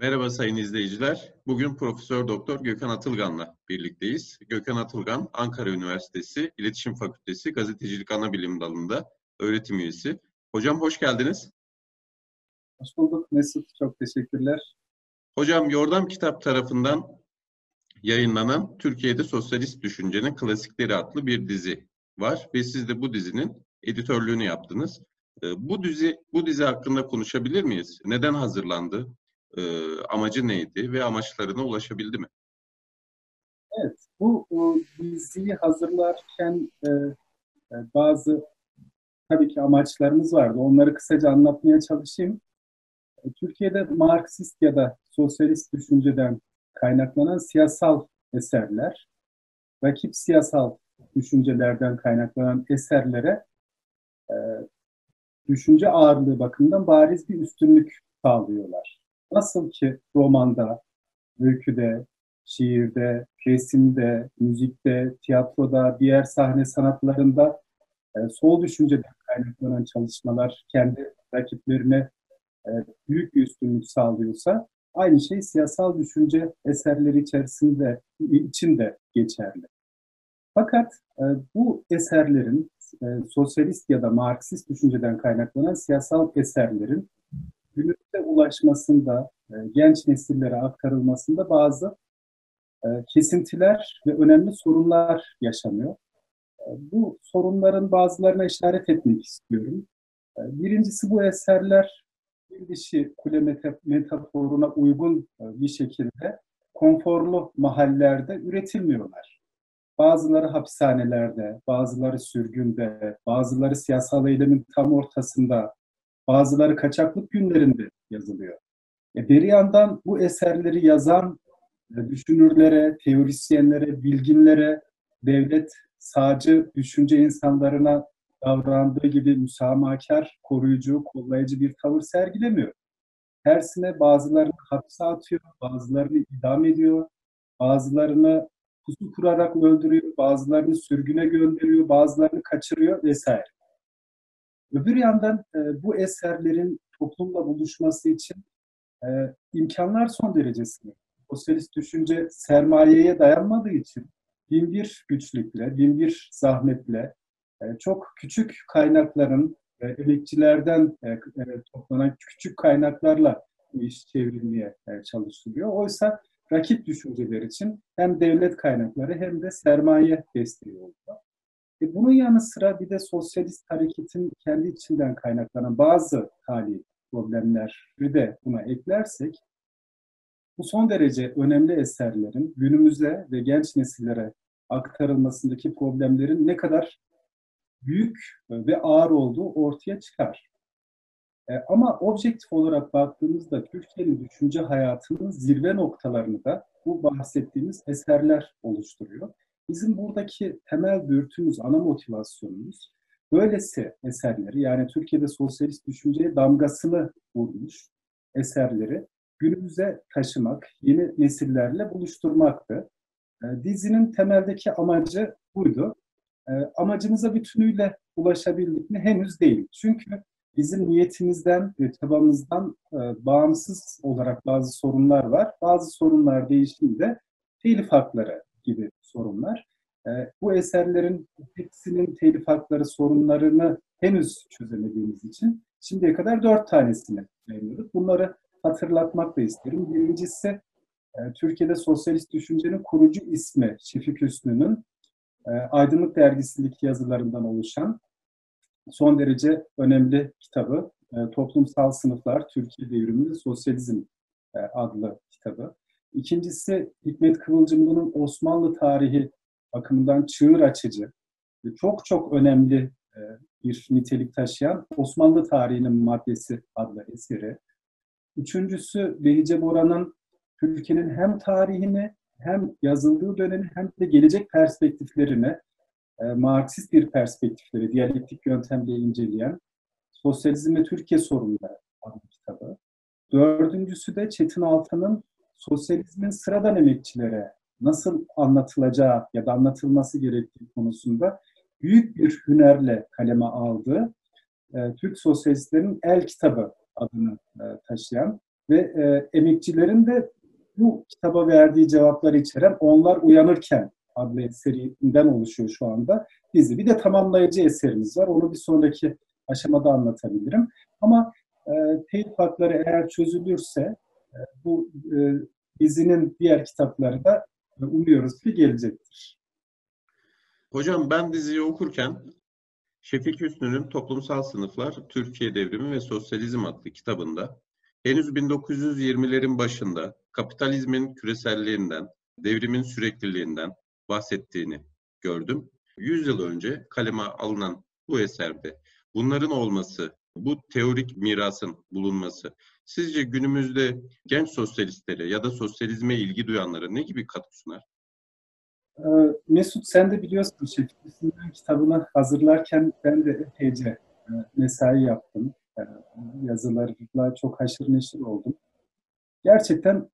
Merhaba sayın izleyiciler. Bugün Profesör Doktor Gökhan Atılgan'la birlikteyiz. Gökhan Atılgan, Ankara Üniversitesi İletişim Fakültesi Gazetecilik Anabilim Dalı'nda öğretim üyesi. Hocam hoş geldiniz. Hoş bulduk Mesut. Çok teşekkürler. Hocam Yordam Kitap tarafından yayınlanan Türkiye'de Sosyalist Düşüncenin Klasikleri adlı bir dizi var ve siz de bu dizinin editörlüğünü yaptınız. Ee, bu dizi bu dizi hakkında konuşabilir miyiz? Neden hazırlandı? E, amacı neydi ve amaçlarına ulaşabildi mi? Evet, bu o, diziyi hazırlarken e, bazı tabii ki amaçlarımız vardı. Onları kısaca anlatmaya çalışayım. E, Türkiye'de Marksist ya da sosyalist düşünceden kaynaklanan siyasal eserler, rakip siyasal düşüncelerden kaynaklanan eserlere e, düşünce ağırlığı bakımından bariz bir üstünlük sağlıyorlar. Nasıl ki romanda, öyküde, şiirde, resimde, müzikte, tiyatroda, diğer sahne sanatlarında e, sol düşünceden kaynaklanan çalışmalar kendi rakiplerine e, büyük bir üstünlük sağlıyorsa aynı şey siyasal düşünce eserleri içerisinde için de geçerli. Fakat e, bu eserlerin e, sosyalist ya da Marksist düşünceden kaynaklanan siyasal eserlerin günümüze ulaşmasında, e, genç nesillere aktarılmasında bazı e, kesintiler ve önemli sorunlar yaşanıyor. E, bu sorunların bazılarına işaret etmek istiyorum. Birincisi bu eserler bir dişi kule metaforuna uygun bir şekilde konforlu mahallelerde üretilmiyorlar. Bazıları hapishanelerde, bazıları sürgünde, bazıları siyasal eylemin tam ortasında, bazıları kaçaklık günlerinde yazılıyor. E, bir yandan bu eserleri yazan e, düşünürlere, teorisyenlere, bilginlere, devlet sağcı düşünce insanlarına davrandığı gibi müsamahakar, koruyucu, kollayıcı bir tavır sergilemiyor. Tersine bazılarını hapse atıyor, bazılarını idam ediyor, bazılarını pusu kurarak öldürüyor, bazılarını sürgüne gönderiyor, bazılarını kaçırıyor vesaire. Öbür yandan e, bu eserlerin toplumla buluşması için e, imkanlar son derece sınırlı. Sosyalist düşünce sermayeye dayanmadığı için bin bir güçlükle, bin bir zahmetle, e, çok küçük kaynakların, e, emekçilerden e, e, toplanan küçük kaynaklarla bu iş çevrilmeye e, çalışılıyor. Oysa rakip düşünceler için hem devlet kaynakları hem de sermaye desteği oluyor. E bunun yanı sıra bir de sosyalist hareketin kendi içinden kaynaklanan bazı hali problemleri de buna eklersek bu son derece önemli eserlerin günümüze ve genç nesillere aktarılmasındaki problemlerin ne kadar büyük ve ağır olduğu ortaya çıkar. E, ama objektif olarak baktığımızda Türkiye'nin düşünce hayatının zirve noktalarını da bu bahsettiğimiz eserler oluşturuyor. Bizim buradaki temel dürtümüz, ana motivasyonumuz böylesi eserleri yani Türkiye'de sosyalist düşünceye damgasını vurmuş eserleri günümüze taşımak, yeni nesillerle buluşturmaktı. E, dizinin temeldeki amacı buydu. E, amacımıza bütünüyle ulaşabildik mi? Henüz değil. Çünkü bizim niyetimizden ve çabamızdan e, bağımsız olarak bazı sorunlar var. Bazı sorunlar değiştiğinde telif hakları gibi sorunlar. E, bu eserlerin hepsinin telif hakları sorunlarını henüz çözemediğimiz için şimdiye kadar dört tanesini yayınladık. Bunları hatırlatmak da isterim. Birincisi e, Türkiye'de sosyalist düşüncenin kurucu ismi Şefik Hüsnü'nün e, Aydınlık Dergisi'ndeki yazılarından oluşan son derece önemli kitabı Toplumsal Sınıflar Türkiye'de Yürümü Sosyalizm e, adlı kitabı. İkincisi Hikmet Kıvılcımlı'nın Osmanlı tarihi bakımından çığır açıcı, çok çok önemli e, bir nitelik taşıyan Osmanlı Tarihinin Maddesi adlı eseri. Üçüncüsü Behice Bora'nın Türkiye'nin hem tarihini hem yazıldığı dönemi hem de gelecek perspektiflerini e, Marksist bir perspektifleri diyalektik yöntemle inceleyen Sosyalizm ve Türkiye Sorunları adlı kitabı. Dördüncüsü de Çetin Altan'ın sosyalizmin sıradan emekçilere nasıl anlatılacağı ya da anlatılması gerektiği konusunda büyük bir hünerle kaleme aldığı e, Türk sosyalistlerin El Kitabı adını e, taşıyan ve e, emekçilerin de bu kitaba verdiği cevapları içeren Onlar Uyanırken adlı eserinden oluşuyor şu anda dizi. Bir de tamamlayıcı eserimiz var. Onu bir sonraki aşamada anlatabilirim. Ama e, teyit hakları eğer çözülürse bu e, dizinin diğer kitapları da e, umuyoruz ki gelecektir. Hocam ben diziyi okurken Şefik Hüsnü'nün Toplumsal Sınıflar, Türkiye Devrimi ve Sosyalizm adlı kitabında henüz 1920'lerin başında kapitalizmin küreselliğinden, devrimin sürekliliğinden bahsettiğini gördüm. 100 yıl önce kaleme alınan bu eserde bunların olması, bu teorik mirasın bulunması sizce günümüzde genç sosyalistlere ya da sosyalizme ilgi duyanlara ne gibi katkı sunar? Ee, Mesut sen de biliyorsun Şefik kitabını hazırlarken ben de epeyce e, mesai yaptım. E, yazılarla çok haşır neşir oldum. Gerçekten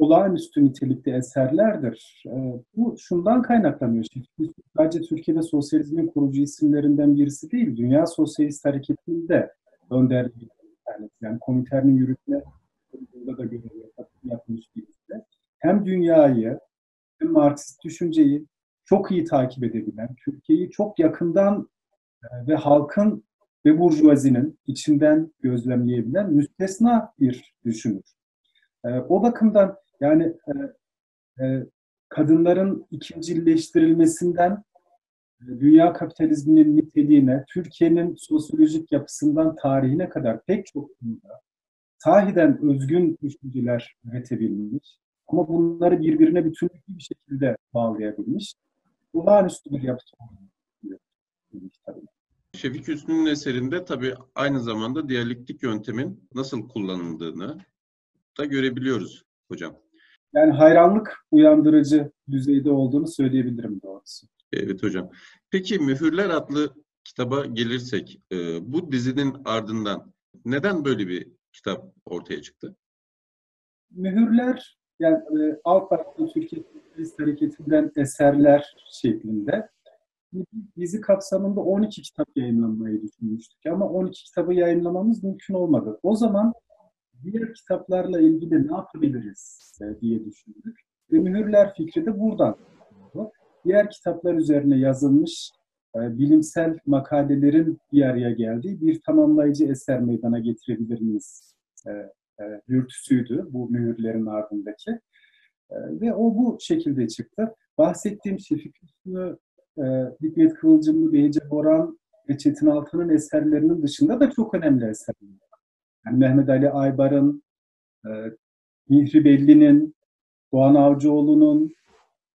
olağanüstü nitelikte eserlerdir. E, bu şundan kaynaklanıyor. Şefik sadece Türkiye'de sosyalizmin kurucu isimlerinden birisi değil, Dünya Sosyalist Hareketi'nde önderliği yani, yani Komiter'in yürütme burada da görev yapmış birisi. Hem dünyayı hem Marksist düşünceyi çok iyi takip edebilen, Türkiye'yi çok yakından e, ve halkın ve burjuvazinin içinden gözlemleyebilen müstesna bir düşünür. E, o bakımdan yani e, kadınların ikincileştirilmesinden dünya kapitalizminin niteliğine, Türkiye'nin sosyolojik yapısından tarihine kadar pek çok konuda sahiden özgün düşünceler üretebilmiş ama bunları birbirine bütünlüklü bir şekilde bağlayabilmiş. Olağanüstü bir yapısı tabii. Şefik Hüsnü'nün eserinde tabii aynı zamanda diyalektik yöntemin nasıl kullanıldığını da görebiliyoruz hocam. Yani hayranlık uyandırıcı düzeyde olduğunu söyleyebilirim doğrusu. Evet hocam. Peki Mühürler adlı kitaba gelirsek, e, bu dizinin ardından neden böyle bir kitap ortaya çıktı? Mühürler, yani e, Alt Parti Türkiye Sosyalist Hareketi'nden eserler şeklinde dizi kapsamında 12 kitap yayınlanmayı düşünmüştük ama 12 kitabı yayınlamamız mümkün olmadı. O zaman diğer kitaplarla ilgili ne yapabiliriz e, diye düşündük. Ve mühürler fikri de buradan diğer kitaplar üzerine yazılmış e, bilimsel makalelerin bir araya geldiği bir tamamlayıcı eser meydana getirebilir miyiz? E, dürtüsüydü bu mühürlerin ardındaki. Ve o bu şekilde çıktı. Bahsettiğim Hüsnü, e, Hikmet Kıvılcımlı, Beyce Boran ve Çetin Altan'ın eserlerinin dışında da çok önemli eserler. Yani Mehmet Ali Aybar'ın, e, Mihri Belli'nin, Doğan Avcıoğlu'nun,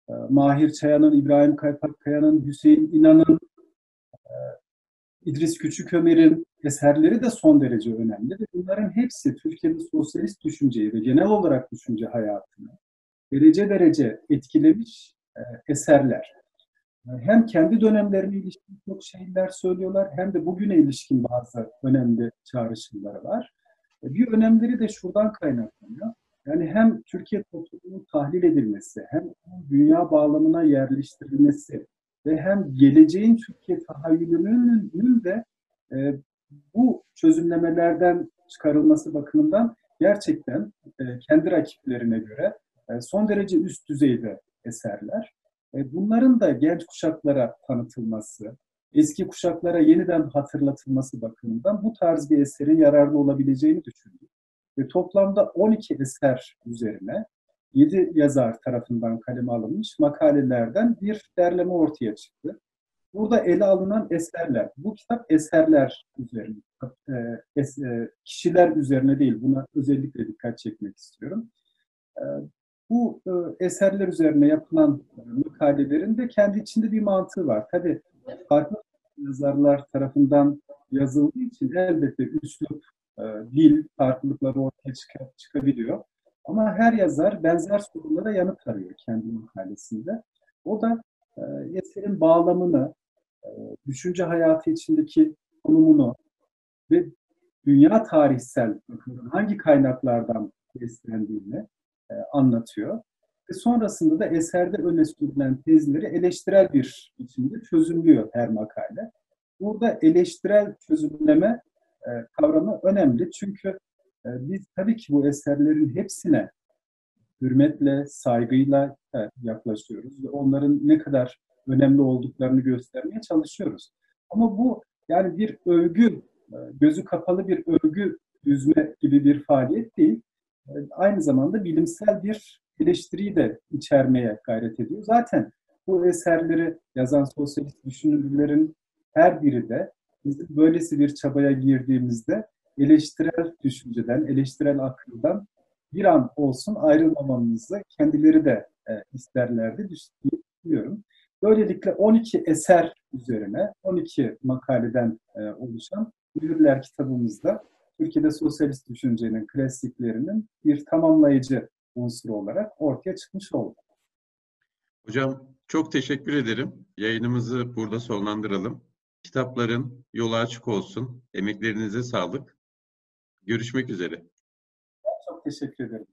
ee, Mahir Çayan'ın, İbrahim Kaypakkaya'nın, Hüseyin İnan'ın, e, İdris Küçükömer'in eserleri de son derece önemli. Ve bunların hepsi Türkiye'de sosyalist düşünceyi ve genel olarak düşünce hayatını derece derece etkilemiş e, eserler. E, hem kendi dönemlerine ilişkin çok şeyler söylüyorlar hem de bugüne ilişkin bazı önemli çağrışımları var. Bir önemleri de şuradan kaynaklanıyor. Yani hem Türkiye toplumunun tahlil edilmesi, hem dünya bağlamına yerleştirilmesi ve hem geleceğin Türkiye tahayyülünün de e, bu çözümlemelerden çıkarılması bakımından gerçekten e, kendi rakiplerine göre e, son derece üst düzeyde eserler. E, bunların da genç kuşaklara tanıtılması, eski kuşaklara yeniden hatırlatılması bakımından bu tarz bir eserin yararlı olabileceğini düşündüm. Ve toplamda 12 eser üzerine 7 yazar tarafından kaleme alınmış makalelerden bir derleme ortaya çıktı. Burada ele alınan eserler, bu kitap eserler üzerine, e, e, kişiler üzerine değil, buna özellikle dikkat çekmek istiyorum. Bu eserler üzerine yapılan makalelerin de kendi içinde bir mantığı var. Tabii farklı yazarlar tarafından yazıldığı için elbette üslup e, dil farklılıkları ortaya çık- çıkabiliyor. Ama her yazar benzer sorulara yanıt arıyor kendi makalesinde. O da e, eserin bağlamını, e, düşünce hayatı içindeki konumunu ve dünya tarihsel hangi kaynaklardan beslendiğini anlatıyor. Ve sonrasında da eserde öne sürülen tezleri eleştirel bir biçimde çözümlüyor her makale. Burada eleştirel çözümleme e, kavramı önemli. Çünkü e, biz tabii ki bu eserlerin hepsine hürmetle, saygıyla e, yaklaşıyoruz ve onların ne kadar önemli olduklarını göstermeye çalışıyoruz. Ama bu yani bir övgü, e, gözü kapalı bir övgü düzme gibi bir faaliyet değil. E, Aynı zamanda bilimsel bir eleştiriyi de içermeye gayret ediyor. Zaten bu eserleri yazan sosyalist düşünürlerin her biri de bizim böylesi bir çabaya girdiğimizde eleştirel düşünceden, eleştirel akıldan bir an olsun ayrılmamamızı kendileri de e, isterlerdi düşünüyorum. Böylelikle 12 eser üzerine 12 makaleden e, oluşan Mühürler kitabımızda Türkiye'de sosyalist düşüncenin klasiklerinin bir tamamlayıcı unsuru olarak ortaya çıkmış oldu. Hocam çok teşekkür ederim. Yayınımızı burada sonlandıralım. Kitapların yolu açık olsun. Emeklerinize sağlık. Görüşmek üzere. Çok teşekkür ederim.